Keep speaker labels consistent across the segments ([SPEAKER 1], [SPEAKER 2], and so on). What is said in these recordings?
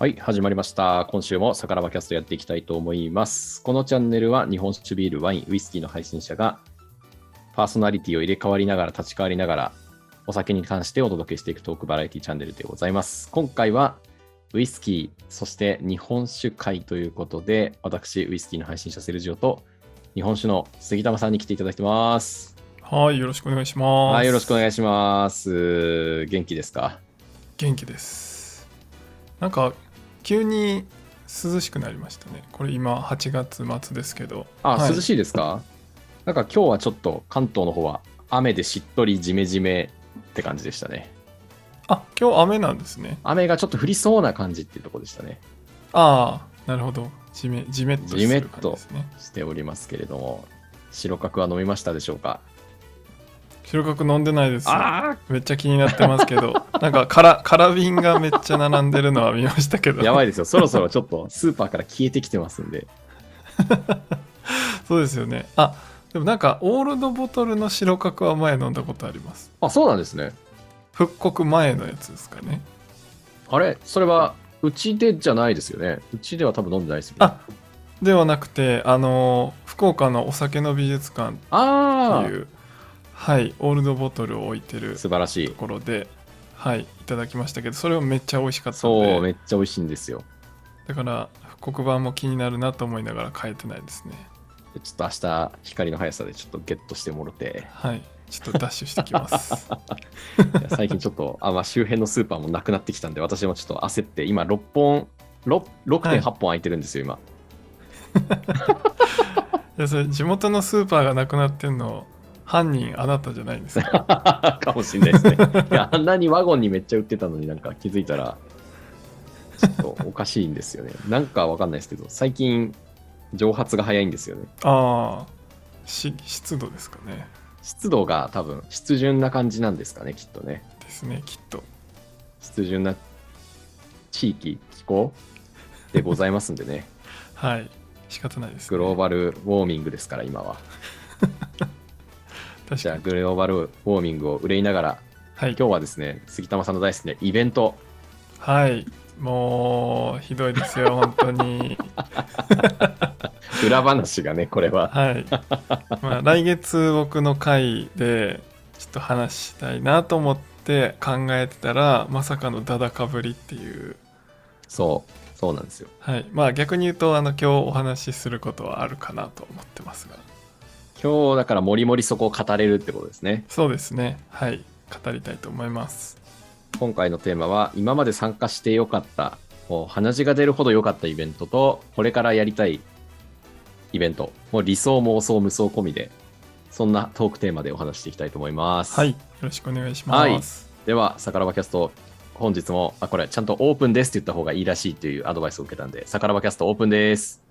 [SPEAKER 1] はい、始まりました。今週もサカラバキャストやっていきたいと思います。このチャンネルは日本酒ビール、ワイン、ウイスキーの配信者がパーソナリティを入れ替わりながら立ち替わりながらお酒に関してお届けしていくトークバラエティチャンネルでございます。今回はウイスキー、そして日本酒会ということで、私、ウイスキーの配信者セルジオと日本酒の杉玉さんに来ていただいてます。
[SPEAKER 2] はい、よろしくお願いします。
[SPEAKER 1] はい、よろしくお願いします。元気ですか？
[SPEAKER 2] 元気です。なんか、急に涼しくなりましたね。これ今、8月末ですけど。
[SPEAKER 1] あ、
[SPEAKER 2] はい
[SPEAKER 1] 涼しいですか？なんか今日はちょっと関東の方は雨でしっとりジメジメって感じでしたね。
[SPEAKER 2] あ、今日雨なんですね。
[SPEAKER 1] 雨がちょっと降りそうな感じっていうところでしたね。
[SPEAKER 2] ああ、なるほど。じめ、じめっとす
[SPEAKER 1] じめっと。しておりますけれども、白角は飲みましたでしょうか？
[SPEAKER 2] 白角飲んでないです。
[SPEAKER 1] あ
[SPEAKER 2] めっちゃ気になってますけど、なんかカラ、カラビンがめっちゃ並んでるのは見ましたけど。
[SPEAKER 1] あやばいですよ。そろそろちょっとスーパーから消えてきてますんで。
[SPEAKER 2] そうですよね。あ、でもなんか、オールドボトルの白角は前飲んだことあります。
[SPEAKER 1] あ、そうなんですね。
[SPEAKER 2] 復刻前のやつですかね。
[SPEAKER 1] あれ？それはうちでじゃないですよね。うちでは多分飲んでないですよ、ね。
[SPEAKER 2] あではなくて、あの福岡のお酒の美術館
[SPEAKER 1] あ
[SPEAKER 2] っていう、はい、オールドボトルを置いてる
[SPEAKER 1] ー素晴らし
[SPEAKER 2] と
[SPEAKER 1] い。
[SPEAKER 2] ころで、はい、いただきましたけど、それはめっちゃ美味しかった
[SPEAKER 1] そう、めっちゃ美味しいんですよ。
[SPEAKER 2] だから、復刻版も気になるなと思いながら変えてないですね。
[SPEAKER 1] ちょっと明日、光の速さでちょっとゲットしてもろて。
[SPEAKER 2] はい、ちょっとダッシュしてきます。
[SPEAKER 1] 最近ちょっとあ、まあ、周辺のスーパーもなくなってきたんで、私もちょっと焦って、今6本、6 6.8本空いてるんですよ、
[SPEAKER 2] いや、それ、地元のスーパーがなくなってんの、犯人あなたじゃないんですか？
[SPEAKER 1] 今。かもしれないですね。いや、あんなにワゴンにめっちゃ売ってたのになんか気づいたら、ちょっとおかしいんですよね。なんかわかんないですけど、最近、蒸発が早いんですよね。
[SPEAKER 2] ああ、し湿度ですかね。
[SPEAKER 1] 湿度が多分、湿潤な感じなんですかね、きっとね。
[SPEAKER 2] ですね、きっと。
[SPEAKER 1] 湿潤な地域、気候でございますんでね。
[SPEAKER 2] はい、仕方ないです、
[SPEAKER 1] グローバルウォーミングですから、今は。じゃあ、
[SPEAKER 2] 確かに。
[SPEAKER 1] グローバルウォーミングを憂いながら、
[SPEAKER 2] はい、
[SPEAKER 1] 今日はですね、杉玉さんの大好きなイベント、
[SPEAKER 2] はい、もうひどいですよ、本当に。
[SPEAKER 1] 裏話がね、これは。
[SPEAKER 2] はい。まあ、来月僕の回でちょっと話したいなと思って考えてたら、まさかのダダかぶりっていう。
[SPEAKER 1] そう、そうなんですよ。
[SPEAKER 2] はい。まあ逆に言うと、あの、今日お話しすることはあるかなと思ってますが。
[SPEAKER 1] 今日だからもりもりそこを語れるってことですね。
[SPEAKER 2] そうですね。はい。語りたいと思います。
[SPEAKER 1] 今回のテーマは、今まで参加してよかった、もう鼻血が出るほど良かったイベントと、これからやりたいイベント、もう理想妄想無双込みで、そんなトークテーマでお話していきたいと思います。
[SPEAKER 2] はい。よろしくお願いします。
[SPEAKER 1] では、サカラバキャスト、本日も、あ、これ、ちゃんとオープンですって言った方がいいらしいというアドバイスを受けたんで、サカラバキャストオープンです。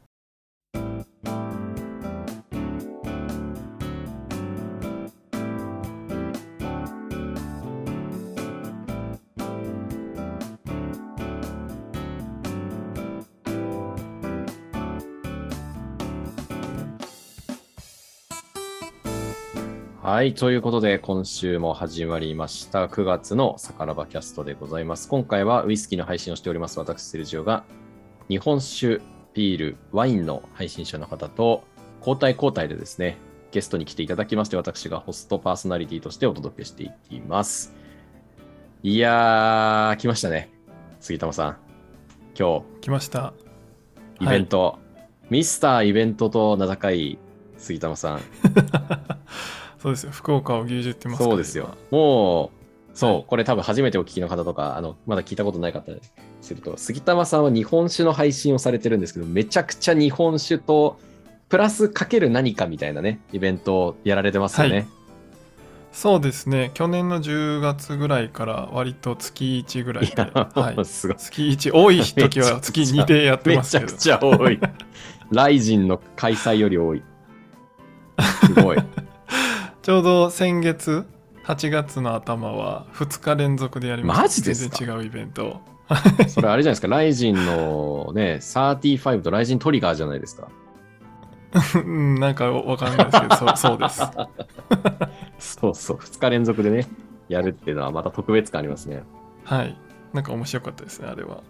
[SPEAKER 1] はい。ということで、今週も始まりました。9月のサカラバキャストでございます。今回はウイスキーの配信をしております、私、セルジオが、日本酒、ビール、ワインの配信者の方と、交代交代でですね、ゲストに来ていただきまして、私がホストパーソナリティとしてお届けしていきます。いやー、来ましたね。杉玉さん。今
[SPEAKER 2] 来ました。
[SPEAKER 1] 日、イベント、ミスターイベントと名高い杉玉さん。
[SPEAKER 2] そうですよ。福岡を牛耳ってますから
[SPEAKER 1] そうですよ。。もう、そう、
[SPEAKER 2] はい
[SPEAKER 1] これ多分初めてお聞きの方とか、あの、まだ聞いたことない方すると、杉玉さんは日本酒の配信をされてるんですけど、めちゃくちゃ日本酒と、プラスかける何かみたいなね、イベントをやられてますよね。
[SPEAKER 2] はいそうですね。去年の10月ぐらいから割と月1ぐらいで。
[SPEAKER 1] いや、
[SPEAKER 2] はい。
[SPEAKER 1] すごい。
[SPEAKER 2] 月1、多い時は月2でやって
[SPEAKER 1] め
[SPEAKER 2] ますけど。
[SPEAKER 1] ちゃくちゃ多い。ライジンの開催より多い。すごい。
[SPEAKER 2] ちょうど先月、8月の頭は2日連続でやりました。
[SPEAKER 1] マジですか？
[SPEAKER 2] 全然違うイベントを。
[SPEAKER 1] それあれじゃないですか、ライジンのね、35とライジントリガーじゃないですか？
[SPEAKER 2] う んなんかわかんないですけど、そう そうです。
[SPEAKER 1] そうそう、2日連続でね、やるっていうのはまた特別感ありますね。
[SPEAKER 2] はい。なんか面白かったですね、あれは。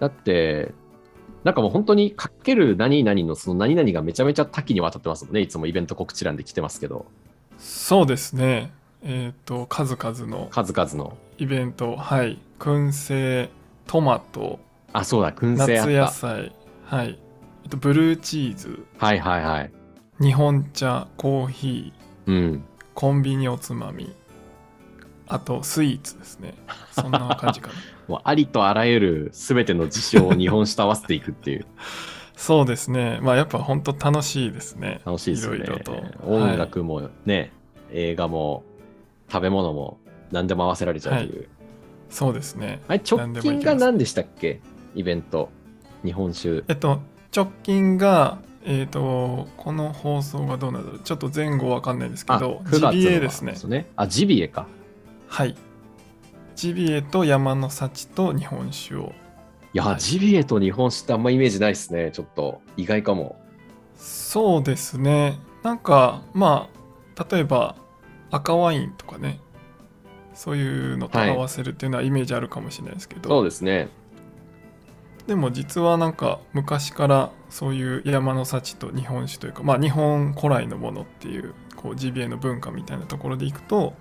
[SPEAKER 1] だって、なんかもう本当にかける何々のその何々がめちゃめちゃ多岐にわたってますもんね。いつもイベント告知欄で来てますけど、
[SPEAKER 2] そうですねえっ、と数々の
[SPEAKER 1] 数々の。
[SPEAKER 2] イベントはい燻製トマト
[SPEAKER 1] あ、そうだ、燻製あ
[SPEAKER 2] 夏野
[SPEAKER 1] っ
[SPEAKER 2] 菜はいあとブルーチーズ
[SPEAKER 1] た。はいはいはい。
[SPEAKER 2] 日本茶コーヒー
[SPEAKER 1] うん。
[SPEAKER 2] コンビニおつまみあとスイーツですねそんな感じかな
[SPEAKER 1] もうありとあらゆる全ての事象を日本酒と合わせていくっていう。
[SPEAKER 2] そうですねまあやっぱ本当楽しいですね
[SPEAKER 1] 楽しいですよね。
[SPEAKER 2] いろいろと
[SPEAKER 1] 音楽もね、映画も食べ物も何でも合わせられちゃうという。
[SPEAKER 2] そうですね
[SPEAKER 1] あれ、直近が何でしたっけ？イベント。日本酒。
[SPEAKER 2] えっと直近がえっ、とこの放送がどうなんだろうちょっと前後わかんないですけ
[SPEAKER 1] あ、
[SPEAKER 2] ど
[SPEAKER 1] 9月の
[SPEAKER 2] ジビエですね
[SPEAKER 1] ね。あ、ジビエか。
[SPEAKER 2] はいジビエと山の幸と日本酒を
[SPEAKER 1] いや、
[SPEAKER 2] はい
[SPEAKER 1] ジビエと日本酒ってあんまイメージないですね。ちょっと意外かも。
[SPEAKER 2] そうですねなんかまあ例えば赤ワインとかねそういうのと
[SPEAKER 1] はい
[SPEAKER 2] 合わせるっていうのはイメージあるかもしれないですけど、
[SPEAKER 1] そうですね。
[SPEAKER 2] でも実はなんか昔からそういう山の幸と日本酒というかまあ日本古来のものっていうこうジビエの文化みたいなところでいくと、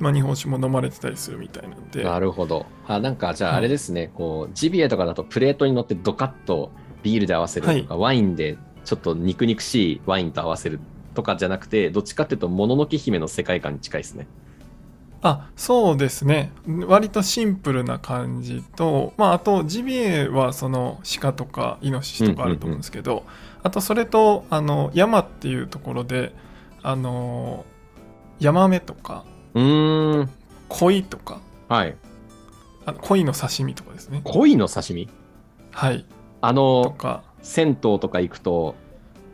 [SPEAKER 2] まあ、日本酒も飲まれてたりするみたいなんで。
[SPEAKER 1] なるほど。あ、なんかじゃあ
[SPEAKER 2] はい。
[SPEAKER 1] あれですね、こう、ジビエとかだとプレートに乗ってドカッとビールで合わせるとか、ワインでちょっと肉肉しいワインと合わせるとかじゃなくて、どっちかっていうと、もののけ姫の世界観に近いですね。
[SPEAKER 2] あそうですね。割とシンプルな感じと、まあ、あとジビエはその鹿とかイノシシとかあると思うんですけど、あとそれとあの山っていうところであのヤマメとか
[SPEAKER 1] うーん。
[SPEAKER 2] 鯉とか。
[SPEAKER 1] はい。
[SPEAKER 2] あの鯉の刺身とかですね。
[SPEAKER 1] 鯉の刺身？
[SPEAKER 2] はい。
[SPEAKER 1] あ
[SPEAKER 2] と
[SPEAKER 1] の、
[SPEAKER 2] か。
[SPEAKER 1] 銭湯とか行くと、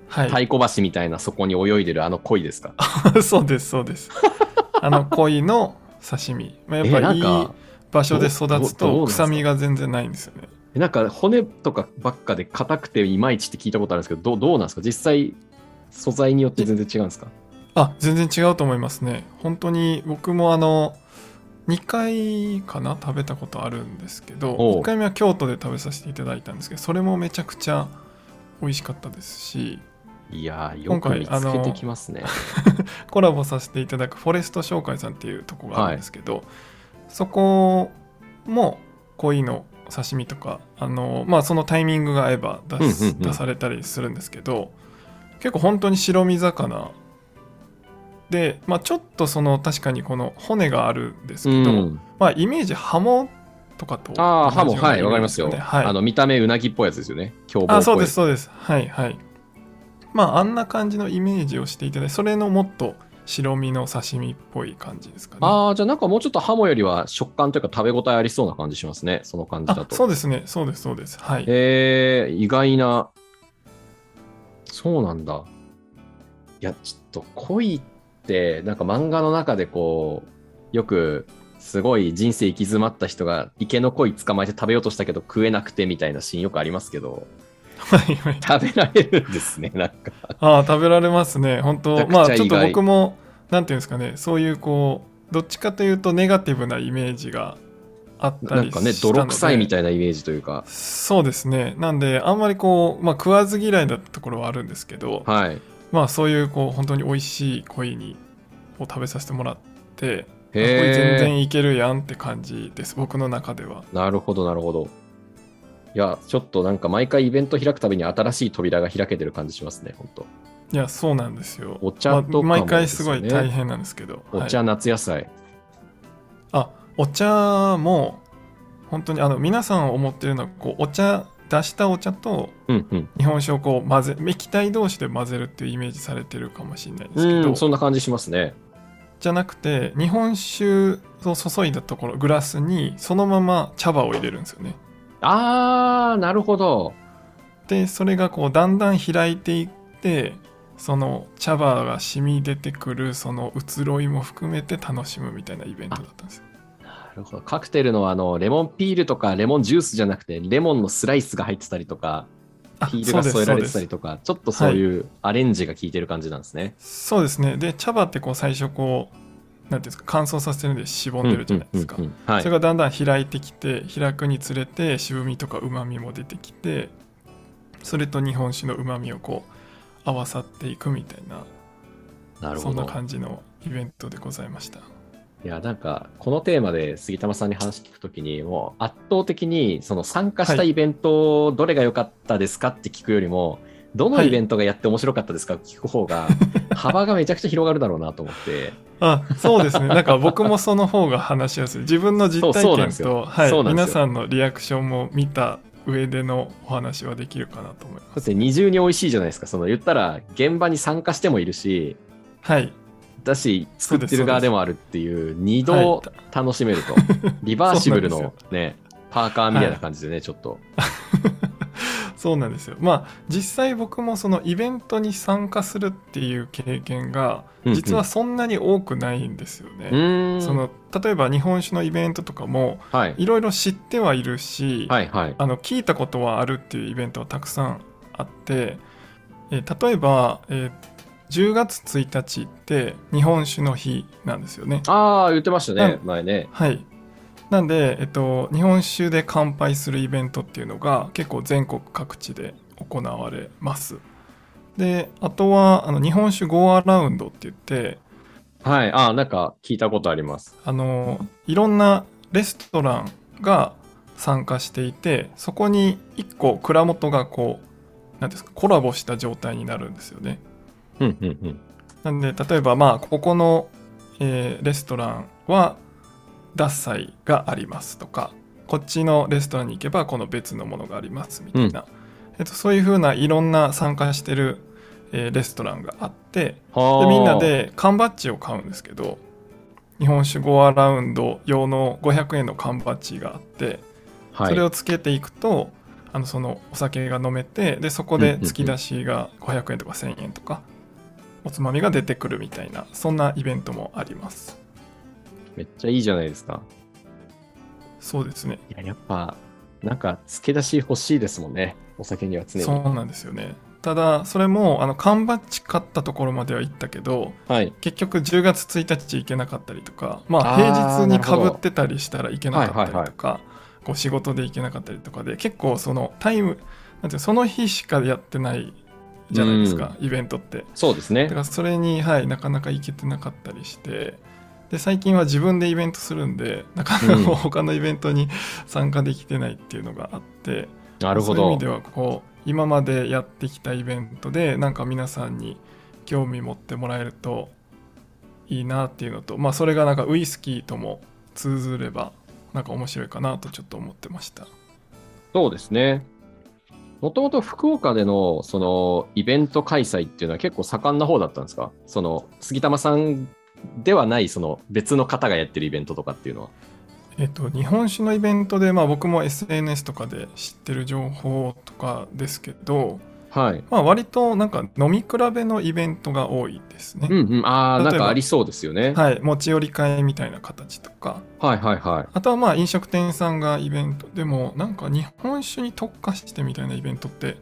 [SPEAKER 2] はい。
[SPEAKER 1] 太鼓橋みたいなそこに泳いでるあの鯉ですか？
[SPEAKER 2] そうですそうです。あの鯉の刺身、まあ、やっ
[SPEAKER 1] え
[SPEAKER 2] ぱりいい
[SPEAKER 1] なんか、
[SPEAKER 2] 場所で育つ
[SPEAKER 1] どどどうなん
[SPEAKER 2] と
[SPEAKER 1] ですか？
[SPEAKER 2] 臭みが全然ないんですよね。
[SPEAKER 1] なんか骨とかばっかで硬くていまいちって聞いたことあるんですけど、どうどうなんですか？実際、素材によって全然違うんですか？
[SPEAKER 2] あ全然違うと思いますね。本当に僕もあの2回かな？食べたことあるんですけど
[SPEAKER 1] おう。
[SPEAKER 2] 1回目は京都で食べさせていただいたんですけどそれもめちゃくちゃ美味しかったですし
[SPEAKER 1] いやー、よく
[SPEAKER 2] 今回
[SPEAKER 1] 見つけてきますね。
[SPEAKER 2] コラボさせていただくフォレスト商会さんっていうとこがあるんですけど、そこも鯉の刺身とかあの、まあ、そのタイミングが合えば出す
[SPEAKER 1] うんうんうん。
[SPEAKER 2] 出されたりするんですけど結構本当に白身魚で、まあ、ちょっとその確かにこの骨があるんですけど、
[SPEAKER 1] うん、
[SPEAKER 2] まあ、イメージハモとかと
[SPEAKER 1] ああ、ハモ、はい、わかりますよ。
[SPEAKER 2] はい
[SPEAKER 1] あの、見た目うなぎっぽいやつですよね。凶暴っ
[SPEAKER 2] そうですそうですはいはいまああんな感じのイメージをしていただいてそれのもっと白身の刺身っぽい感じですかね
[SPEAKER 1] ああ、じゃあなんかもうちょっとハモよりは食感というか食べ応えありそうな感じしますね。その感じだと。
[SPEAKER 2] あそうですねそうですそうですはい
[SPEAKER 1] へえ、意外な。そうなんだ。いや、ちょっと恋って、なんか漫画の中でこう、よく、すごい人生行き詰まった人が池の鯉捕まえて食べようとしたけど食えなくてみたいなシーンよくありますけど、
[SPEAKER 2] はいはい
[SPEAKER 1] 食べられるんですね、なんか。
[SPEAKER 2] ああ食べられますね本当まあちょっと僕もなんていうんですかねそういうこうどっちかというとネガティブなイメージがあったり
[SPEAKER 1] なんかね、泥臭いみたいなイメージというか。
[SPEAKER 2] そうですねなんであんまりこう、まあ、食わず嫌いだったところはあるんですけど、
[SPEAKER 1] はい。
[SPEAKER 2] まあそういうこう本当に美味しい鯉にを食べさせてもらって。全然いけるやんって感じです僕の中では
[SPEAKER 1] なるほど、なるほど。いや、ちょっとなんか毎回イベント開くたびに新しい扉が開けてる感じしますね、本当。
[SPEAKER 2] いやそうなんですよ
[SPEAKER 1] お茶とかも
[SPEAKER 2] まあ毎回すごい大変なんですけど
[SPEAKER 1] お茶、
[SPEAKER 2] はい
[SPEAKER 1] 夏野菜。
[SPEAKER 2] あお茶も本当にあの皆さん思ってるのはこうお茶出したお茶と
[SPEAKER 1] うんうん。
[SPEAKER 2] 日本酒をこう混ぜ液体同士で混ぜるっていうイメージされてるかもしれないんですけど
[SPEAKER 1] うん、そんな感じしますね。
[SPEAKER 2] じゃなくて日本酒を注いだところグラスにそのまま茶葉を入れるんですよね
[SPEAKER 1] あー、なるほど。
[SPEAKER 2] でそれがこうだんだん開いていってその茶葉が染み出てくるその移ろいも含めて楽しむみたいなイベントだったんです
[SPEAKER 1] るほど。カクテルのあの、レモンピールとかレモンジュースじゃなくて、レモンのスライスが入ってたりとか、
[SPEAKER 2] あ
[SPEAKER 1] ピールが添えられてたり
[SPEAKER 2] と
[SPEAKER 1] とか、ちょっとそういうアレンジが効いてる感じなんですね。
[SPEAKER 2] そうですね。で茶葉ってこう最初こうなんていうんですか乾燥させてるんでしぼんでるじゃないですか、それがだんだん開いてきて開くにつれて渋みとかうまみも出てきてそれと日本酒のうまみをこう合わさっていくみたいなそんな
[SPEAKER 1] なるほど。
[SPEAKER 2] 感じのイベントでございました
[SPEAKER 1] いや、なんか、このテーマで杉玉さんに話聞くときに、もう圧倒的に、その参加した
[SPEAKER 2] はい。
[SPEAKER 1] イベント、どれが良かったですかって聞くよりも、どの
[SPEAKER 2] はい。
[SPEAKER 1] イベントがやって面白かったですか？聞く方が、幅がめちゃくちゃ広がるだろうなと思って。
[SPEAKER 2] あそうですね。なんか僕もその方が話しやすい。自分の実体験と、はい、皆さんのリアクションも見た上でのお話はできるかなと思います。
[SPEAKER 1] だって二重に美味しいじゃないですか。その言ったら、現場に参加してもいるし、
[SPEAKER 2] はい
[SPEAKER 1] だし、作ってる側でもあるっていう、二度
[SPEAKER 2] はい
[SPEAKER 1] 楽しめると。リバーシブルのね、パーカーみたいな感じでね、ちょっと。
[SPEAKER 2] そうなんですよまあ実際僕もそのイベントに参加するっていう経験が
[SPEAKER 1] うんうん
[SPEAKER 2] 実はそんなに多くないんですよね、
[SPEAKER 1] うーん。
[SPEAKER 2] その例えば日本酒のイベントとかも
[SPEAKER 1] はい。
[SPEAKER 2] いろいろ知ってはいるし、
[SPEAKER 1] はいはい。
[SPEAKER 2] あの聞いたことはあるっていうイベントはたくさんあって、えー例えば、えー10月1日って日本酒の日なんですよね。
[SPEAKER 1] ああ、言ってましたね、
[SPEAKER 2] う
[SPEAKER 1] 前ね。
[SPEAKER 2] はい。なんで、えっと、日本酒で乾杯するイベントっていうのが結構全国各地で行われます。で、あとはあの日本酒ゴーアラウンドって言って、
[SPEAKER 1] はい。ああ、なんか聞いたことあります。
[SPEAKER 2] あのいろんなレストランが参加していてそこに1個蔵元がこうなんていうんですかコラボした状態になるんですよね
[SPEAKER 1] うんうんうん。
[SPEAKER 2] なんで例えばまあここの、えーレストランは獺祭がありますとかこっちのレストランに行けばこの別のものがありますみたいな、えっと、そういうふうないろんな参加してる、えーレストランがあって
[SPEAKER 1] はあ。
[SPEAKER 2] でみんな、で缶バッジを買うんですけど日本酒ゴアラウンド用の500円の缶バッジがあって、
[SPEAKER 1] はい、
[SPEAKER 2] それをつけていくとあのそのお酒が飲めてでそこで突き出しが500円とか1000円とかおつまみが出てくるみたいなそんなイベントもあります
[SPEAKER 1] めっちゃいいじゃないですか。
[SPEAKER 2] そうですね
[SPEAKER 1] いや、やっぱ、なんか、付け出し欲しいですもんね。お酒には常に。
[SPEAKER 2] そうなんですよねただそれもあの缶バッジ買ったところまでは行ったけど
[SPEAKER 1] はい。
[SPEAKER 2] 結局10月1日行けなかったりとかまあ平日にかぶってたりしたら行けなかったりとか、こう仕事で行けなかったりとかで結構そのタイムなんてその日しかやってないじゃないですか、イベントって
[SPEAKER 1] そうですね
[SPEAKER 2] だか。らそれに、はい、なかなか行けてなかったりしてで最近は自分でイベントするんでなかな
[SPEAKER 1] うん
[SPEAKER 2] か他のイベントに参加できてないっていうのがあって、
[SPEAKER 1] なるほど
[SPEAKER 2] そういう意味で。はこう今までやってきたイベントでなんか皆さんに興味持ってもらえるといいなっていうのとまあそれがなんかウイスキーとも通ずればなんか面白いかなとちょっと思ってました
[SPEAKER 1] そうですね。もともと福岡でのそのイベント開催っていうのは結構盛んな方だったんですか？その杉玉さんではないその別の方がやってるイベントとかっていうのは。
[SPEAKER 2] えっと日本酒のイベントでまあ僕も SNS とかで知ってる情報とかですけど
[SPEAKER 1] はい。
[SPEAKER 2] まあ割となんか飲み比べのイベントが多いですね
[SPEAKER 1] うんうん。ああ、なんかありそうですよね。
[SPEAKER 2] はい持ち寄り会みたいな形とか
[SPEAKER 1] はいはいはい。
[SPEAKER 2] あとはまあ飲食店さんがイベントでもなんか日本酒に特化してみたいなイベントって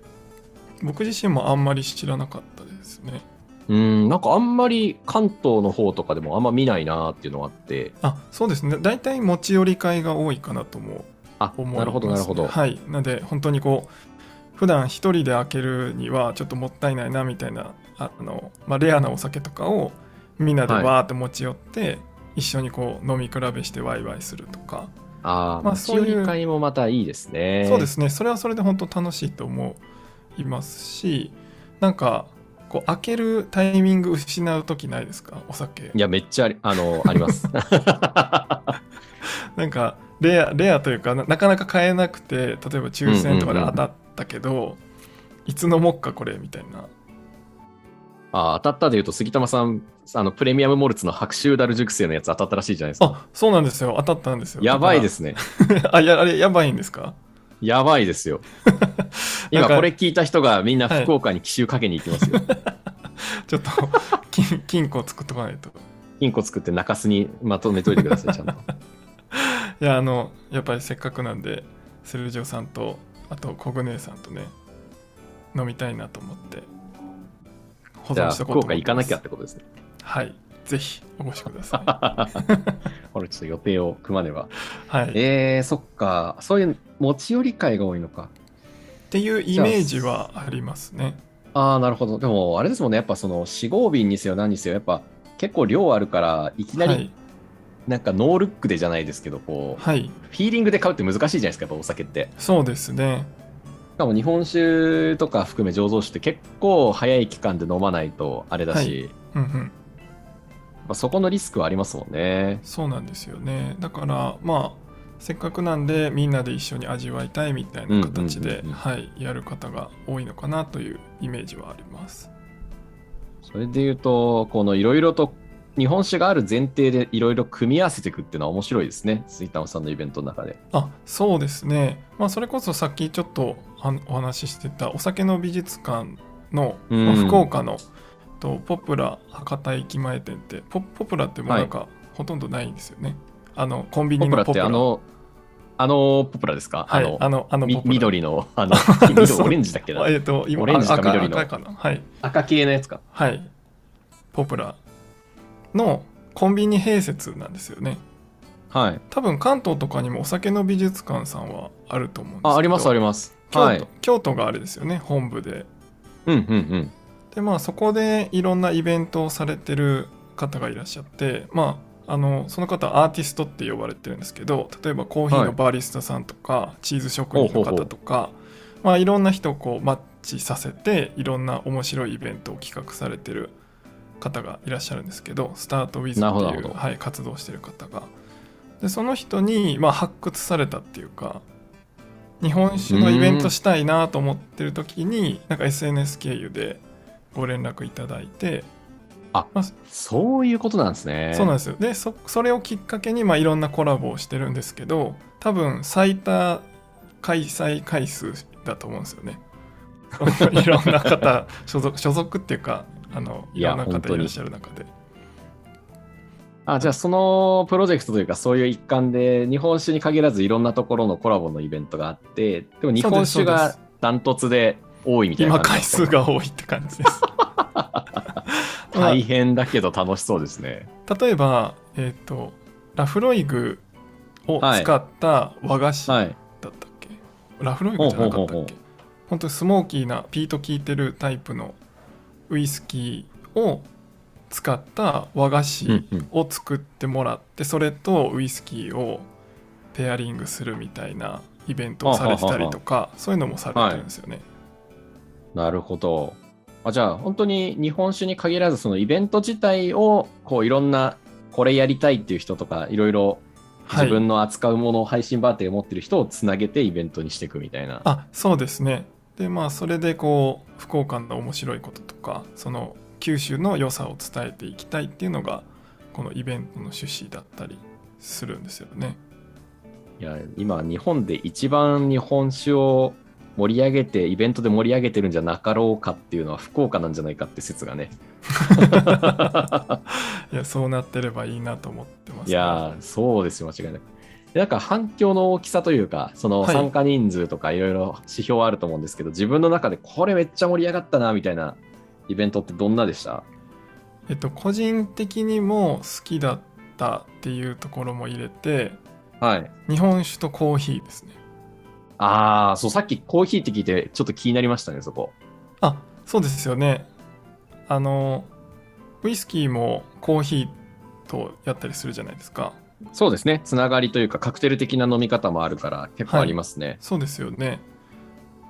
[SPEAKER 2] 僕自身もあんまり知らなかったですね
[SPEAKER 1] うん、なんかあんまり関東の方とかでもあんま見ないなーっていうのがあって。
[SPEAKER 2] あそうですね大体持ち寄り会が多いかなとも
[SPEAKER 1] あ、
[SPEAKER 2] 思います、ね、
[SPEAKER 1] なるほどなるほど。
[SPEAKER 2] はいなんで本当にこう普段一人で開けるにはちょっともったいないなみたいなあの、まあ、レアなお酒とかをみんなで
[SPEAKER 1] はい。
[SPEAKER 2] バーって持ち寄って、一緒にこう飲み比べしてワイワイするとか。
[SPEAKER 1] ああ、
[SPEAKER 2] まあ
[SPEAKER 1] 持ち寄り会もまたいいですね。
[SPEAKER 2] そうですね。それはそれで本当楽しいと思いますしなんかこう開けるタイミング失う時ないですか？お酒。
[SPEAKER 1] いや、めっちゃありあのあります。
[SPEAKER 2] なんかレアレアというかななかなか買えなくて例えば抽選とかで当たったけど、いつ飲もっかこれみたいな
[SPEAKER 1] あ当たったで言うと、杉玉さん、あのプレミアムモルツの白州ダル熟成のやつ当たったらしいじゃないですか。
[SPEAKER 2] あそうなんですよ当たったんですよ
[SPEAKER 1] やばいですすね。
[SPEAKER 2] あやあれやばいんですか？
[SPEAKER 1] やばいですよ。今これ聞いた人がみんな福岡に奇襲かけに行きますよ。
[SPEAKER 2] ちょっと金金庫作っとかないと
[SPEAKER 1] 金庫作って中洲にまとめといてください、ちゃんと。
[SPEAKER 2] いやあのやっぱりせっかくなんでセルジオさんとあとコグネさんとね飲みたいなと思って保存しとこうと思
[SPEAKER 1] 福岡行かなきゃってことですね。
[SPEAKER 2] はいぜひお越しくださ
[SPEAKER 1] これ ちょっと予定を組まねば。
[SPEAKER 2] い。はい、っ
[SPEAKER 1] えー、そっか。そういう持ち寄り会が多いのか。
[SPEAKER 2] ていうイメージはありますね。
[SPEAKER 1] ああ、なるほど。でも、あれですもんね。やっぱその、4合瓶にせよ何にせよ、やっぱ結構量あるから、いきなり
[SPEAKER 2] はい、
[SPEAKER 1] なんかノールックでじゃないですけど、こう、
[SPEAKER 2] はい、
[SPEAKER 1] フィーリングで買うって難しいじゃないですか、やっぱお酒って。
[SPEAKER 2] そうですね。
[SPEAKER 1] しかも日本酒とか含め醸造酒って結構早い期間で飲まないとあれだし、
[SPEAKER 2] うんうん、
[SPEAKER 1] まあ、そこのリスクはありますもんね。
[SPEAKER 2] そうなんですよね。だからまあせっかくなんでみんなで一緒に味わいたいみたいな形で、やる方が多いのかなというイメージはあります。
[SPEAKER 1] それで言うと、このいろいろと日本酒がある前提でいろいろ組み合わせていくっていうのは面白いですね。杉玉さんのイベントの中で。
[SPEAKER 2] あそうですね。まあそれこそさっきちょっとあお話ししてたお酒の美術館の、
[SPEAKER 1] うん
[SPEAKER 2] まあ福岡のとポプラ博多駅前店ってポポプラってもうなんか、ほとんどないんですよね。あのコンビニのポプラ。
[SPEAKER 1] てあの、あのポプラですか、
[SPEAKER 2] はい、
[SPEAKER 1] あの
[SPEAKER 2] あのあの。
[SPEAKER 1] 緑の、あの、オレンジだっけな？
[SPEAKER 2] えっ、と今
[SPEAKER 1] オレンジか
[SPEAKER 2] 赤
[SPEAKER 1] 緑の
[SPEAKER 2] 赤かな？はい。
[SPEAKER 1] 赤系のやつか。
[SPEAKER 2] はい。ポプラのコンビニ併設なんですよね。
[SPEAKER 1] はい。
[SPEAKER 2] 多分関東とかにもお酒の美術館さんはあると思うんですけど。
[SPEAKER 1] あ、ありますあります。
[SPEAKER 2] 京都,、
[SPEAKER 1] はい。
[SPEAKER 2] 京都があれですよね、本部で。
[SPEAKER 1] うんうんうん。
[SPEAKER 2] で、まあそこでいろんなイベントをされてる方がいらっしゃって、まあ、あのその方はアーティストって呼ばれてるんですけど例えばコーヒーのバリスタさんとか、チーズ職人の方とかまあいろんな人をこうマッチさせていろんな面白いイベントを企画されてる方がいらっしゃるんですけどスタートウィズっていう、はい、活動してる方が。でその人に、まあ、発掘されたっていうか日本酒のイベントしたいなと思ってる時になんか SNS 経由でご連絡いただいて
[SPEAKER 1] そういうことなんですね。
[SPEAKER 2] そうなんですよ。でそそれをきっかけに、まあ、いろんなコラボをしてるんですけど多分最多開催回数だと思うんですよね。いろんな方所属所属っていうかあのいろんな方いらっしゃる中で。
[SPEAKER 1] あ、じゃあそのプロジェクトというかそういう一環で日本酒に限らずいろんなところのコラボのイベントがあって、でも日本酒がダントツで多いみたいな
[SPEAKER 2] 今回数が多いって感じです。
[SPEAKER 1] 大変だけど楽しそうですね。
[SPEAKER 2] 例えば、えっとラフロイグを使った和菓子だ
[SPEAKER 1] はい。
[SPEAKER 2] ったっけ、ラフロイグじゃなかったっけ？本当にスモーキーなピート効いてるタイプのウイスキーを使った和菓
[SPEAKER 1] うん
[SPEAKER 2] 子
[SPEAKER 1] うん
[SPEAKER 2] を作ってもらって、それとウイスキーをペアリングするみたいなイベントをされてたりとかそういうのもされてるんですよね。
[SPEAKER 1] なるほど。あじゃあ本当に日本酒に限らずそのイベント自体をこういろんなこれやりたいっていう人とかいろいろ
[SPEAKER 2] はい
[SPEAKER 1] 自分の扱うものを配信バーテンを持ってる人をつなげてイベントにしていくみたいな。
[SPEAKER 2] あそうですねでまあそれでこう福岡の面白いこととかその九州の良さを伝えていきたいっていうのがこのイベントの趣旨だったりするんですよね。
[SPEAKER 1] いや今日本で一番日本酒を盛り上げてイベントで盛り上げてるんじゃなかろうかっていうのは福岡なんじゃないかって説がね。
[SPEAKER 2] いやそうなってればいいなと思ってます、
[SPEAKER 1] いやーそうですよ間違いない。でなんか反響の大きさというかその
[SPEAKER 2] はい
[SPEAKER 1] 参加人数とかいろいろ指標あると思うんですけど、自分の中でこれめっちゃ盛り上がったなみたいなイベントってどんなでした？
[SPEAKER 2] えっと個人的にも好きだったっていうところも入れて
[SPEAKER 1] はい。
[SPEAKER 2] 日本酒とコーヒーですね。
[SPEAKER 1] ああ、そう、さっきコーヒーって聞いてちょっと気になりましたね、そこ。
[SPEAKER 2] あそうですよね。あのウイスキーもコーヒーとやったりするじゃないですか。
[SPEAKER 1] そうですね。つながりというかカクテル的な飲み方もあるから結構ありますね。
[SPEAKER 2] そうですよね。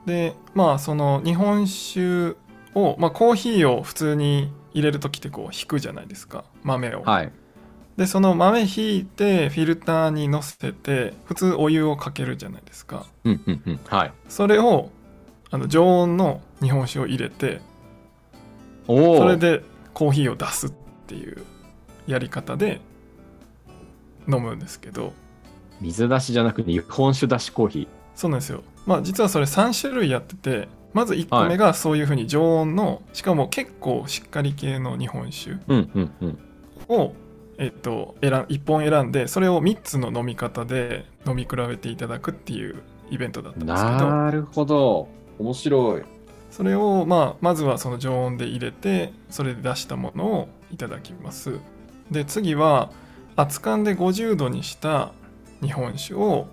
[SPEAKER 2] でまあその日本酒を、まあ、コーヒーを普通に入れる時ってこう引くじゃないですか豆を。
[SPEAKER 1] はい。
[SPEAKER 2] でその豆引いてフィルターにのせて普通お湯をかけるじゃないですか。
[SPEAKER 1] うんうんうん。はい。
[SPEAKER 2] それをあの常温の日本酒を入れて
[SPEAKER 1] おお。
[SPEAKER 2] それでコーヒーを出すっていうやり方で飲むんですけど
[SPEAKER 1] 水出しじゃなくて日本酒出しコーヒ
[SPEAKER 2] そうなんですよまあ実はそれ3種類やっててまず1個目がそういうふうに常温の、しかも結構しっかり系の日本酒
[SPEAKER 1] ー。うんうんうん。
[SPEAKER 2] を、えっと、選1本選んでそれを3つの飲み方で飲み比べていただくっていうイベントだったんですけど
[SPEAKER 1] なるほど。面白い。
[SPEAKER 2] それを、まあ、まずはその常温で入れてそれで出したものをいただきますで次は熱燗で50度にした日本酒を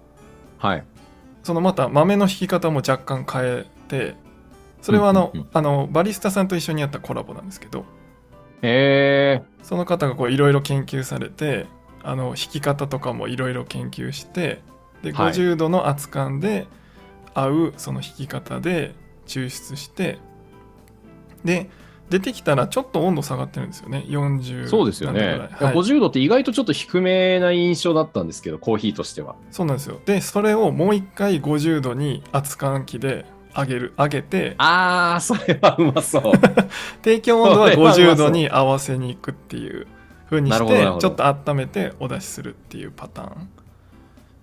[SPEAKER 1] はい。
[SPEAKER 2] そのまた豆の引き方も若干変えてそれはあの,、
[SPEAKER 1] うんうんうん
[SPEAKER 2] あのバリスタさんと一緒にやったコラボなんですけど
[SPEAKER 1] へえ。
[SPEAKER 2] その方がいろいろ研究されてあの引き方とかもいろいろ研究してで
[SPEAKER 1] はい
[SPEAKER 2] 50度の熱燗で合うその引き方で抽出してで出てきたらちょっと温度下がってるんですよね。40
[SPEAKER 1] そうですよね。
[SPEAKER 2] はい。
[SPEAKER 1] 50度って意外とちょっと低めな印象だったんですけど、コーヒーとしては。
[SPEAKER 2] そうなんですよ。でそれをもう一回50度に熱燗機で上げる上げて
[SPEAKER 1] あー、それはうまそう。
[SPEAKER 2] 提供温度は
[SPEAKER 1] それはうまそう
[SPEAKER 2] 50度に合わせにいくっていう風にしてちょっと温めてお出しするっていうパターン。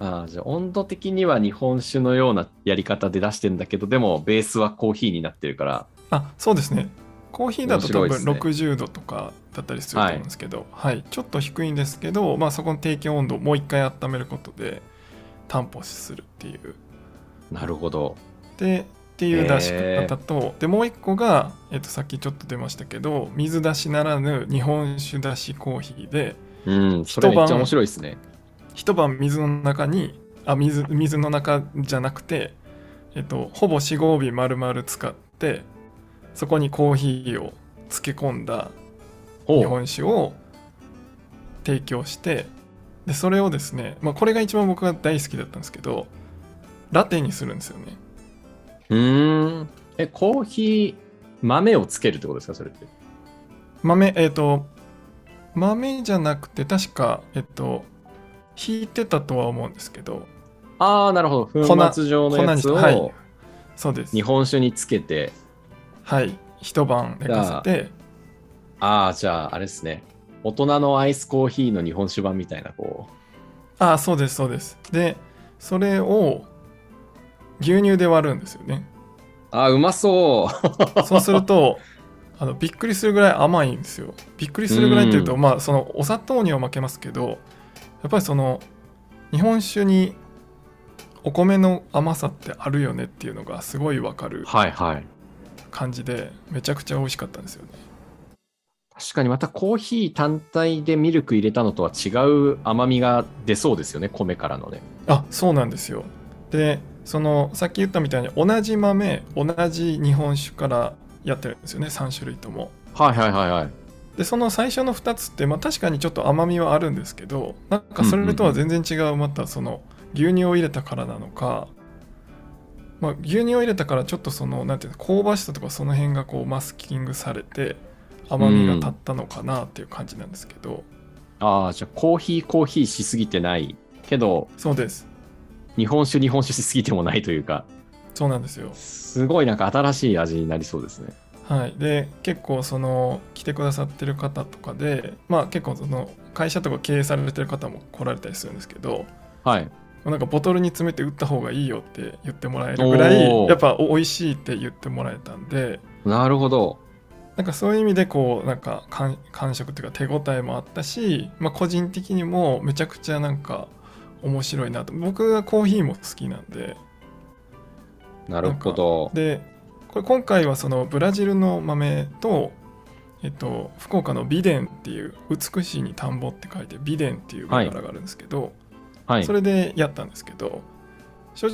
[SPEAKER 1] あーじゃあ温度的には日本酒のようなやり方で出してんだけど、でもベースはコーヒーになってるから、
[SPEAKER 2] あそうですねコーヒーだと多分
[SPEAKER 1] 面白いですね
[SPEAKER 2] 60度とかだったりすると思うんですけど、はいちょっと低いんですけど、まあ、そこの提供温度をもう一回温めることで担保するっていう
[SPEAKER 1] なるほど。
[SPEAKER 2] でっていう出し方と、でもう一個が、えっとさっきちょっと出ましたけど水出しならぬ日本酒出しコーヒーで
[SPEAKER 1] うん、それめっちゃ面白いですね。
[SPEAKER 2] 一晩水の中にあ水水の中じゃなくて、えっと、ほぼ4合日丸々使ってそこにコーヒーを漬け込んだ日。本酒を提供してでそれをですね、まあ、これが一番僕が大好きだったんですけどラテにするんですよね
[SPEAKER 1] うーん。え、コーヒー豆をつけるってことですか、それって？
[SPEAKER 2] 豆えっ、と豆じゃなくて確かえっと引いてたとは思うんですけど
[SPEAKER 1] あー、なるほど。
[SPEAKER 2] 粉
[SPEAKER 1] 粉末状のやつを、
[SPEAKER 2] はいそうです
[SPEAKER 1] 日本酒につけて、
[SPEAKER 2] はい。一晩寝かせて。
[SPEAKER 1] ああ、じゃあ、あれですね。大人のアイスコーヒーの日本酒版みたいな、こ
[SPEAKER 2] ああそうですそうです。でそれを牛乳で割るんですよね。
[SPEAKER 1] あ、うまそう。
[SPEAKER 2] そうするとあのびっくりするぐらい甘いんですよ。びっくりするぐらいっていうと、
[SPEAKER 1] う
[SPEAKER 2] まあそのお砂糖には負けますけどやっぱりその日本酒にお米の甘さってあるよねっていうのがすごいわかる。
[SPEAKER 1] はいはい。
[SPEAKER 2] 感じでめちゃくちゃ美味しかったんですよね
[SPEAKER 1] 確かにまたコーヒー単体でミルク入れたのとは違う甘みが出そうですよね、米からのね。
[SPEAKER 2] あそうなんですよでそのさっき言ったみたいに同じ豆同じ日本酒からやってるんですよね3種類とも
[SPEAKER 1] はいはいはいはい。
[SPEAKER 2] でその最初の2つって、まあ、確かにちょっと甘みはあるんですけどなんかそれとは全然違うまたその牛乳を入れたからなのか、まあ、牛乳を入れたからちょっとそのなんていうの香ばしさとかその辺がこうマスキングされて甘みが立ったのかなっていう感じなんですけど、
[SPEAKER 1] ああ、じゃあコーヒーコーヒーしすぎてないけど、
[SPEAKER 2] そうです。
[SPEAKER 1] 日本酒日本酒しすぎてもないというか、
[SPEAKER 2] そうなんですよ。
[SPEAKER 1] すごいなんか新しい味になりそうですね。
[SPEAKER 2] はい、で結構その来てくださってる方とかでまあ結構その会社とか経営されてる方も来られたりするんですけど
[SPEAKER 1] はい。
[SPEAKER 2] なんかボトルに詰めて売った方がいいよって言ってもらえるぐらいやっぱお美味しいって言ってもらえたんで
[SPEAKER 1] なるほど。
[SPEAKER 2] なんかそういう意味でこうなんか感感触っていうか手応えもあったし、まあ、個人的にもめちゃくちゃなんか面白いなと僕はコーヒーも好きなんで
[SPEAKER 1] なるほど。
[SPEAKER 2] でこれ今回はそのブラジルの豆と、えっと、福岡の美伝っていう美しいに田んぼって書いて美伝っていう銘柄があるんですけど、
[SPEAKER 1] はい
[SPEAKER 2] そ。れでやったんですけど正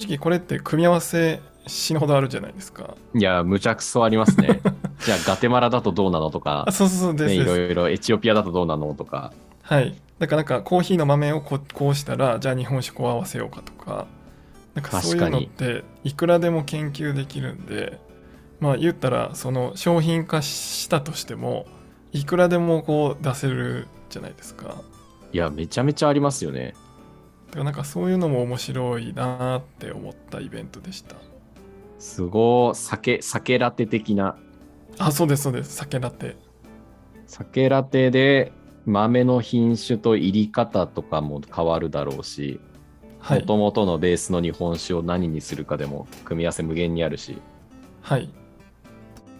[SPEAKER 2] 直これって組み合わせ死ぬほどあるじゃないですか
[SPEAKER 1] いや、むちゃくそありますね。じゃあ、ガテマラだとどうなのとか
[SPEAKER 2] あ、そうそうです
[SPEAKER 1] ね、いろいろエチオピアだとどうなのとか。
[SPEAKER 2] はいだからなんかコーヒーの豆をここうしたらじゃあ日本酒こう合わせようかとかなんかそういうのっていくらでも研究できるんでまあ言ったらその商品化したとしてもいくらでもこう出せるじゃないですか
[SPEAKER 1] いや、めちゃめちゃありますよね。
[SPEAKER 2] らなんかそういうのも面白いなって思ったイベントでした。
[SPEAKER 1] すごい、酒、酒ラテ的な。
[SPEAKER 2] あそうですそうです。酒ラテ。
[SPEAKER 1] 酒ラテで豆の品種と入り方とかも変わるだろうし、
[SPEAKER 2] はい。
[SPEAKER 1] もともとのベースの日本酒を何にするかでも組み合わせ無限にあるし、
[SPEAKER 2] はい。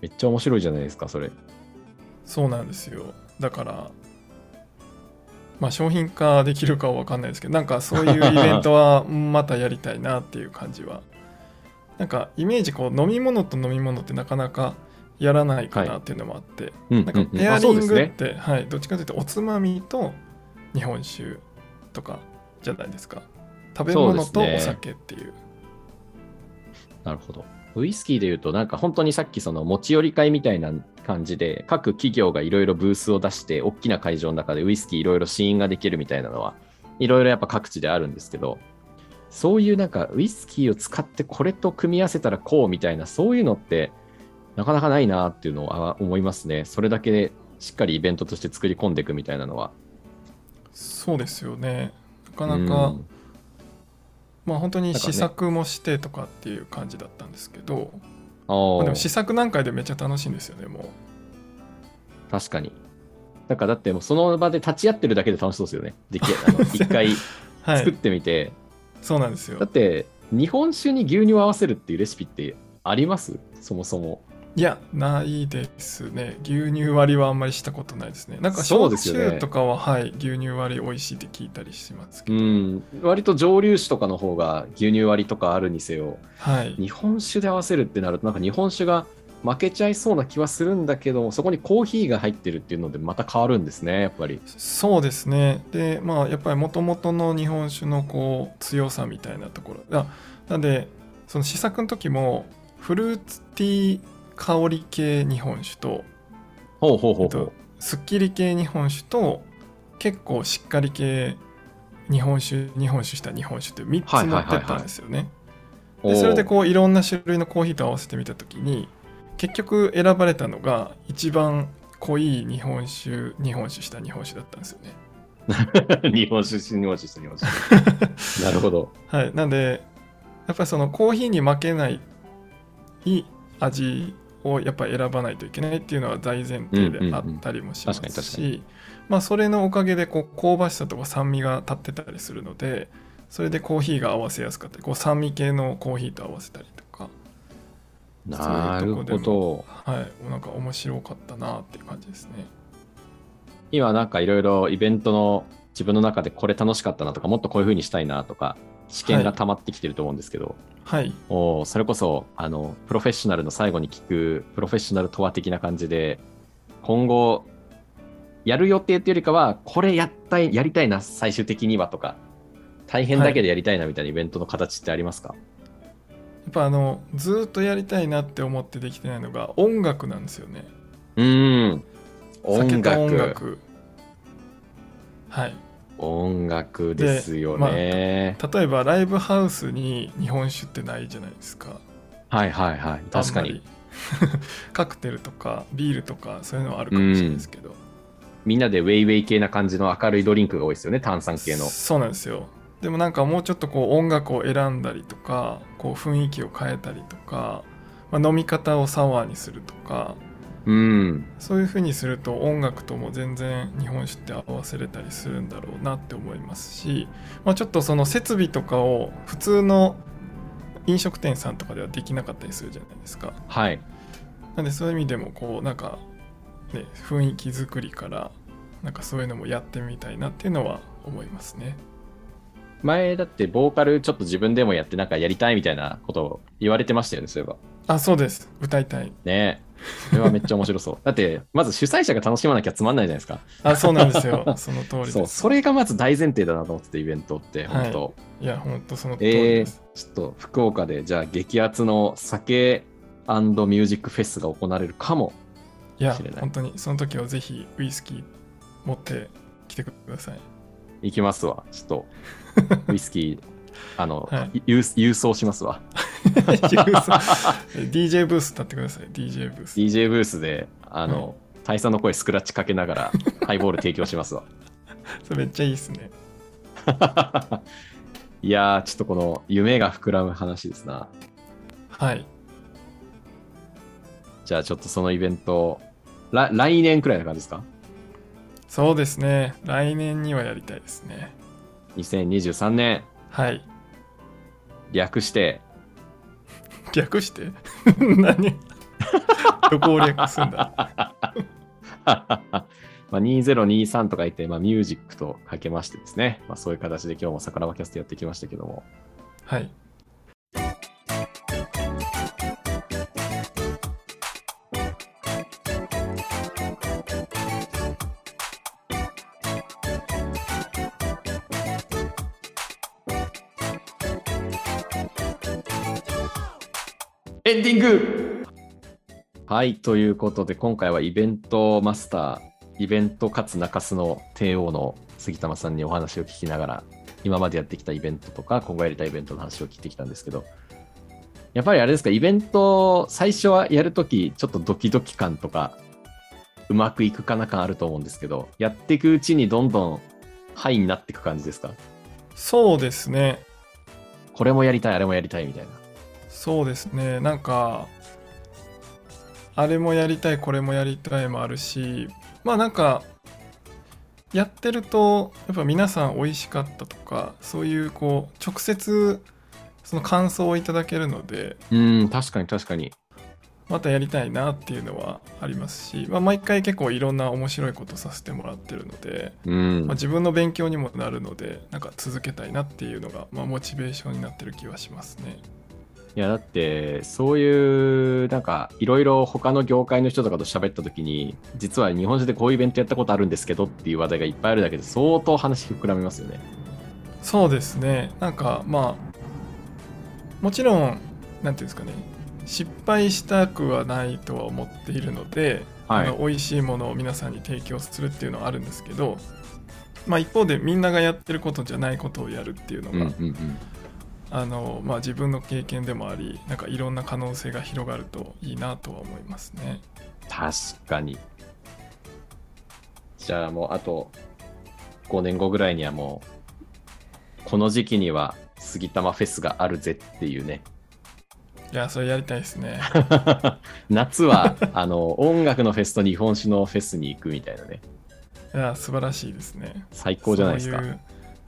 [SPEAKER 1] めっちゃ面白いじゃないですか、それ。
[SPEAKER 2] そうなんですよ。だからまあ商品化できるかは分かんないですけどなんかそういうイベントは またやりたいなっていう感じは。なんかイメージこう飲み物と飲み物ってなかなかやらないかなっていうのもあって、
[SPEAKER 1] うん
[SPEAKER 2] なんかペアリングって、はい、どっちかというとおつまみと日本酒とかじゃないですか。食べ物とお酒っていう。
[SPEAKER 1] なるほど。ウイスキーで言うと、なんか本当にさっきその持ち寄り会みたいな感じで、各企業がいろいろブースを出して、大きな会場の中でウイスキーいろいろ試飲ができるみたいなのは、いろいろやっぱ各地であるんですけど、そういうなんかウイスキーを使ってこれと組み合わせたらこうみたいな、そういうのってなかなかないなっていうのは思いますね。それだけでしっかりイベントとして作り込んでいくみたいなのは。
[SPEAKER 2] そうですよねなかなか、
[SPEAKER 1] うん
[SPEAKER 2] まあ本当に試作もしてとかっていう感じだったんですけど、
[SPEAKER 1] あ
[SPEAKER 2] まあ、
[SPEAKER 1] ー
[SPEAKER 2] でも試作段階でめっちゃ楽しいんですよねもう
[SPEAKER 1] 確かに。なんかだってもうその場で立ち会ってるだけで楽しそうですよね。できあの 一回
[SPEAKER 2] はい
[SPEAKER 1] 作ってみて、
[SPEAKER 2] そうなんですよ
[SPEAKER 1] だって日本酒に牛乳を合わせるっていうレシピってあります？そもそも。
[SPEAKER 2] いやないですね。牛乳割りはあんまりしたことないですね。なんか焼
[SPEAKER 1] そうですよね。
[SPEAKER 2] 酎とかは、はい牛乳割り美味しいって聞いたりしますけ
[SPEAKER 1] う
[SPEAKER 2] ど、
[SPEAKER 1] ん。割と蒸留酒とかの方が牛乳割りとかあるにせよ、
[SPEAKER 2] はい。
[SPEAKER 1] 日本酒で合わせるってなるとなんか日本酒が負けちゃいそうな気はするんだけど、そこにコーヒーが入ってるっていうのでまた変わるんですね、やっぱり。
[SPEAKER 2] そうですね。でまあやっぱりもともとの日本酒のこう強さみたいなところ。あなんでその試作の時もフルーツティー香り系日本酒と
[SPEAKER 1] ほうほうほうほ
[SPEAKER 2] えっとすっきり系日本酒と結構しっかり系日本酒日本酒した日本酒って3つ持ってったんですよね。
[SPEAKER 1] う。
[SPEAKER 2] でそれで
[SPEAKER 1] う。
[SPEAKER 2] こういろんな種類のコーヒーと合わせてみた時に結局選ばれたのが一番濃い日本酒日本酒した日本酒だったんですよね。
[SPEAKER 1] 日本酒、日本酒、日本酒。なるほど。
[SPEAKER 2] はい、なんでやっぱりそのコーヒーに負けない味をやっぱり選ばないといけないっていうのは大前提であったりもしますしまあそれのおかげでこう香ばしさとか酸味が立ってたりするのでそれでコーヒーが合わせやすかったりこう酸味系のコーヒーと合わせたりとか
[SPEAKER 1] なるほど。
[SPEAKER 2] はいなんか面白かったなっていう感じですね
[SPEAKER 1] 今なんかいろいろイベントの自分の中でこれ楽しかったなとか、もっとこういう風にしたいなとか、試験が溜まってきてると思うんですけど、
[SPEAKER 2] はい。
[SPEAKER 1] おーそれこそ、あの、プロフェッショナルの最後に聞く、プロフェッショナルとは的な感じで、今後、やる予定っていうよりかは、これやったい、やりたいな、最終的にはとか、大変だけどやりたいなみたいなイベントの形ってありますか、
[SPEAKER 2] やっぱあのずーっとやりたいなって思ってできてないのが音楽なんですよね。
[SPEAKER 1] うーん。音
[SPEAKER 2] 酒と音
[SPEAKER 1] 楽。
[SPEAKER 2] 楽。はい
[SPEAKER 1] 音楽ですよね。
[SPEAKER 2] 例えばライブハウスに日本酒ってないじゃないですか
[SPEAKER 1] はいはいはい。確かに。
[SPEAKER 2] カクテルとかビールとかそういうのはあるかもしれないですけど、
[SPEAKER 1] みんなでウェイウェイ系な感じの明るいドリンクが多いですよね、炭酸系の。
[SPEAKER 2] そうなんですよでもなんかもうちょっとこう音楽を選んだりとかこう雰囲気を変えたりとか、まあ、飲み方をサワーにするとか
[SPEAKER 1] うん。
[SPEAKER 2] そういう風にすると音楽とも全然日本酒って合わせれたりするんだろうなって思いますし、まあ、ちょっとその設備とかを普通の飲食店さんとかではできなかったりするじゃないですか。
[SPEAKER 1] はい。
[SPEAKER 2] なんでそういう意味でもこうなんかね雰囲気作りからなんかそういうのもやってみたいなっていうのは思いますね。
[SPEAKER 1] 前だってボーカルちょっと自分でもやってなんかやりたいみたいなことを言われてましたよね、そういえば。
[SPEAKER 2] あそうです歌いたい。
[SPEAKER 1] ねそれはめっちゃ面白そう。だって、まず主催者が楽しまなきゃつまんないじゃないですか。
[SPEAKER 2] あそうなんですよ その通りです。
[SPEAKER 1] そう、それがまず大前提だなと思ってて、イベントって、本当。
[SPEAKER 2] いや本当その通り
[SPEAKER 1] えー
[SPEAKER 2] です。
[SPEAKER 1] ちょっと福岡で、じゃあ激アツの酒ミュージックフェスが行われるかも。
[SPEAKER 2] いや
[SPEAKER 1] しれない
[SPEAKER 2] 本当にその時はぜひウイスキー持ってきてください。
[SPEAKER 1] 行きますわ。ちょっと、ウイスキー、あの、
[SPEAKER 2] はい。
[SPEAKER 1] 郵郵送しますわ。
[SPEAKER 2] DJ ブース立ってください DJ ブース。
[SPEAKER 1] DJ ブースで、あの、大佐の声スクラッチかけながら、ハイボール提供しますわ。
[SPEAKER 2] それめっちゃいいっすね。
[SPEAKER 1] いやー、ちょっとこの夢が膨らむ話ですな。
[SPEAKER 2] はい。
[SPEAKER 1] じゃあちょっとそのイベント、ら来年くらいな感じですか？
[SPEAKER 2] そうですね。来年にはやりたいですね
[SPEAKER 1] ?2023 年、
[SPEAKER 2] はい。
[SPEAKER 1] 略して、
[SPEAKER 2] 略して？何？どこを略すんだ？
[SPEAKER 1] まあ、2023とか言って、まあ、ミュージックとかけましてですね、まあ、そういう形で今日も桜庭キャストやってきましたけども、
[SPEAKER 2] はい
[SPEAKER 1] エンディングはい、ということで、今回はイベントマスター、イベントかつ中洲の帝王の杉玉さんにお話を聞きながら、今までやってきたイベントとか、今後やりたいイベントの話を聞いてきたんですけど、やっぱりあれですか、イベント、最初はやるとき、ちょっとドキドキ感とか、うまくいくかな感あると思うんですけど、やっていくうちにどんどんハイになっていく感じですか？
[SPEAKER 2] そうですね。
[SPEAKER 1] これもやりたい、あれもやりたいみたいな。
[SPEAKER 2] そうですね。なんか、あれもやりたい、これもやりたいもあるし、まあなんか、やってると、やっぱ皆さん美味しかったとか、そういうこう、直接、その感想をいただけるので、
[SPEAKER 1] うん、確かに確かに。
[SPEAKER 2] またやりたいなっていうのはありますし、まあ、毎回結構いろんな面白いことさせてもらってるので、
[SPEAKER 1] うん
[SPEAKER 2] まあ、。自分の勉強にもなるのでなんか続けたいなっていうのが、まあ、モチベーションになってる気はしますね。
[SPEAKER 1] いやだってそういうなんかいろいろ他の業界の人とかと喋った時に実は日本中でこういうイベントやったことあるんですけどっていう話題がいっぱいあるだけで相当話膨らみますよね。
[SPEAKER 2] そうですねなんかまあもちろんなんていうんですかね失敗したくはないとは思っているので、
[SPEAKER 1] はい
[SPEAKER 2] あの美味しいものを皆さんに提供するっていうのはあるんですけど、まあ、一方でみんながやってることじゃないことをやるっていうのが、
[SPEAKER 1] うんうんうん。
[SPEAKER 2] あのまあ、自分の経験でもありなんかいろんな可能性が広がるといいなとは思いますね。
[SPEAKER 1] 確かに。じゃあもうあと5年後ぐらいにはもうこの時期には杉玉フェスがあるぜっていうね。
[SPEAKER 2] いやそれやりたいですね。
[SPEAKER 1] 夏はあの音楽のフェスと日本酒のフェスに行くみたいなね。
[SPEAKER 2] いや素晴らしいですね。
[SPEAKER 1] 最高じゃないですか。
[SPEAKER 2] そういう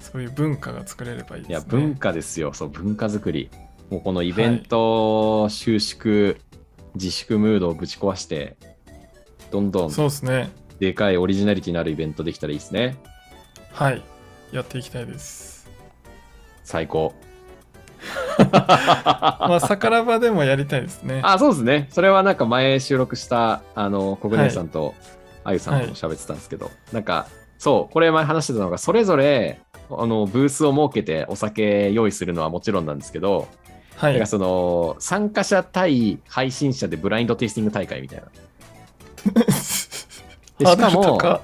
[SPEAKER 2] そういう文化が作れればいいですね。
[SPEAKER 1] いや、文化ですよ。そう、文化作り。もうこのイベント収縮、自粛ムードをぶち壊して、どんどん
[SPEAKER 2] そうですね。
[SPEAKER 1] でかいオリジナリティのあるイベントできたらいいですね。
[SPEAKER 2] はい。やっていきたいです。
[SPEAKER 1] 最高。
[SPEAKER 2] まあ、桜庭でもやりたいですね。
[SPEAKER 1] あ、そうですね。それはなんか前収録した、あの、国根さんとあゆさんと喋ってたんですけど、なんか、そう、これ前話してたのが、それぞれ、あの、ブースを設けてお酒用意するのはもちろんなんですけど、
[SPEAKER 2] はい
[SPEAKER 1] なんか。その、参加者対配信者でブラインドテイスティング大会みたいな。でしかも、
[SPEAKER 2] 高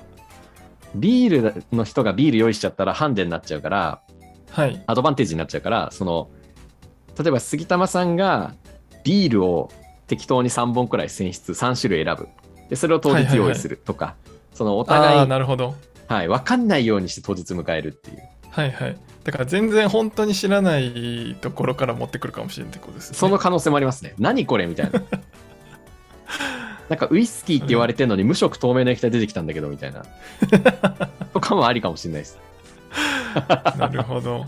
[SPEAKER 1] ビールの人がビール用意しちゃったらハンデになっちゃうから、
[SPEAKER 2] はい。
[SPEAKER 1] アドバンテージになっちゃうから、その、例えば杉玉さんがビールを適当に3本くらい選出、3種類選ぶ。で、それを当日用意するとか、そのお
[SPEAKER 2] あ
[SPEAKER 1] 互い、
[SPEAKER 2] あ、なるほど。
[SPEAKER 1] はい、分かんないようにして当日迎えるっていう。
[SPEAKER 2] はいはい。だから全然本当に知らないところから持ってくるかもしれないってことですね。
[SPEAKER 1] その可能性もありますね。何これみたいな。なんかウイスキーって言われてるのに無色透明の液体出てきたんだけどみたいな。とかもありかもしれないです。
[SPEAKER 2] なるほど。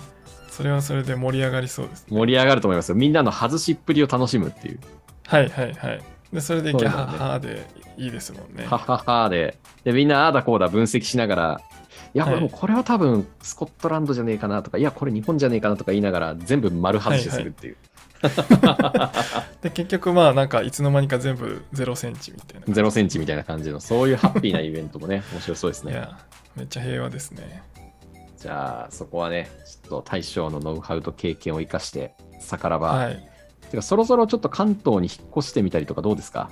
[SPEAKER 2] それはそれで盛り上がりそうですね。
[SPEAKER 1] 盛り上がると思いますよ。みんなの外しっぷりを楽しむっていう。
[SPEAKER 2] はいはいはい。で、それでギャハハでいいですもんね。
[SPEAKER 1] はははで。で、みんなああだこうだ分析しながら、いや、
[SPEAKER 2] はい
[SPEAKER 1] でもこれは多分スコットランドじゃねえかなとか、いや、これ日本じゃねえかなとか言いながら、全部丸外しするっていう。
[SPEAKER 2] で、結局まあなんかいつの間にか全部0センチみたいな。
[SPEAKER 1] 0センチみたいな感じの、そういうハッピーなイベントもね、面白そうですね。
[SPEAKER 2] いや、めっちゃ平和ですね。
[SPEAKER 1] じゃあ、そこはね、ちょっと大将のノウハウと経験を生かして、逆らば、
[SPEAKER 2] はい。
[SPEAKER 1] てかそろそろちょっと関東に引っ越してみたりとかどうですか？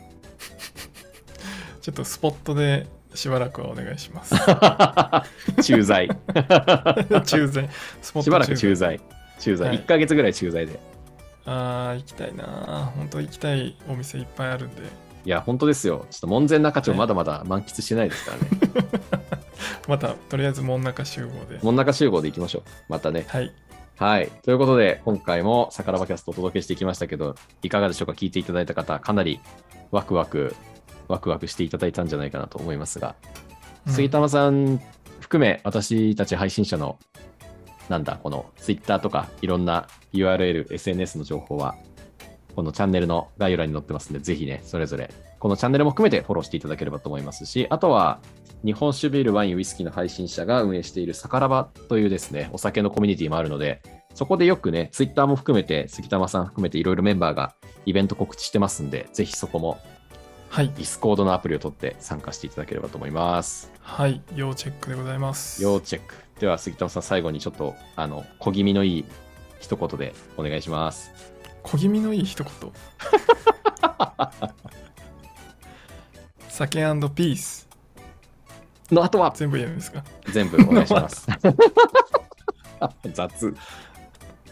[SPEAKER 2] ちょっとスポットでしばらくはお願いします。
[SPEAKER 1] 駐在。
[SPEAKER 2] 駐在。スポット
[SPEAKER 1] しばらく駐
[SPEAKER 2] 在。
[SPEAKER 1] 在。駐在。
[SPEAKER 2] はい
[SPEAKER 1] 1ヶ月ぐらい駐在で。
[SPEAKER 2] ああ、行きたいな。本当行きたいお店いっぱいあるんで。
[SPEAKER 1] いや、本当ですよ。ちょっと門前仲町まだまだ満喫してないですからね。
[SPEAKER 2] また、とりあえず門中集合で。
[SPEAKER 1] 門中集合で行きましょう。またね。
[SPEAKER 2] はい。
[SPEAKER 1] はい。ということで、今回もさからばキャストをお届けしていきましたけど、いかがでしょうか？聞いていただいた方、かなりワクワク、ワクワクしていただいたんじゃないかなと思いますが、
[SPEAKER 2] うん。
[SPEAKER 1] 杉玉さん含め、私たち配信者の、なんだ、この Twitter とかいろんな URL、SNS の情報は、このチャンネルの概要欄に載ってますんで、ぜひね、それぞれ、このチャンネルも含めてフォローしていただければと思いますし、あとは、日本酒ビール、ワイン、ウイスキーの配信者が運営しているサカラバというですね、お酒のコミュニティもあるので、そこでよくね、ツイッターも含めて、杉玉さん含めていろいろメンバーがイベント告知してますんで、ぜひそこも
[SPEAKER 2] はい。
[SPEAKER 1] ディスコードのアプリを取って参加していただければと思います。
[SPEAKER 2] はい。要チェックでございます。
[SPEAKER 1] 要チェック。では、杉玉さん、最後にちょっと、あの、小気味のいい一言でお願いします。
[SPEAKER 2] 小気味のいい一言 酒ピース
[SPEAKER 1] の後は
[SPEAKER 2] 全部言うんですか？
[SPEAKER 1] 全部お願いします。雑。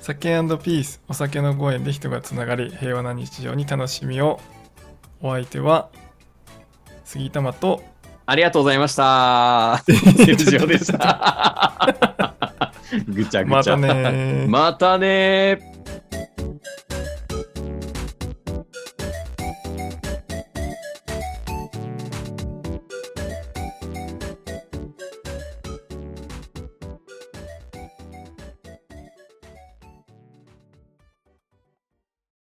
[SPEAKER 2] 酒ピースお酒のご縁で人がつながり平和な日常に楽しみをお相手は杉玉と
[SPEAKER 1] ありがとうございました。セルジオでした。ぐちゃぐちゃ。
[SPEAKER 2] またねー
[SPEAKER 1] またねー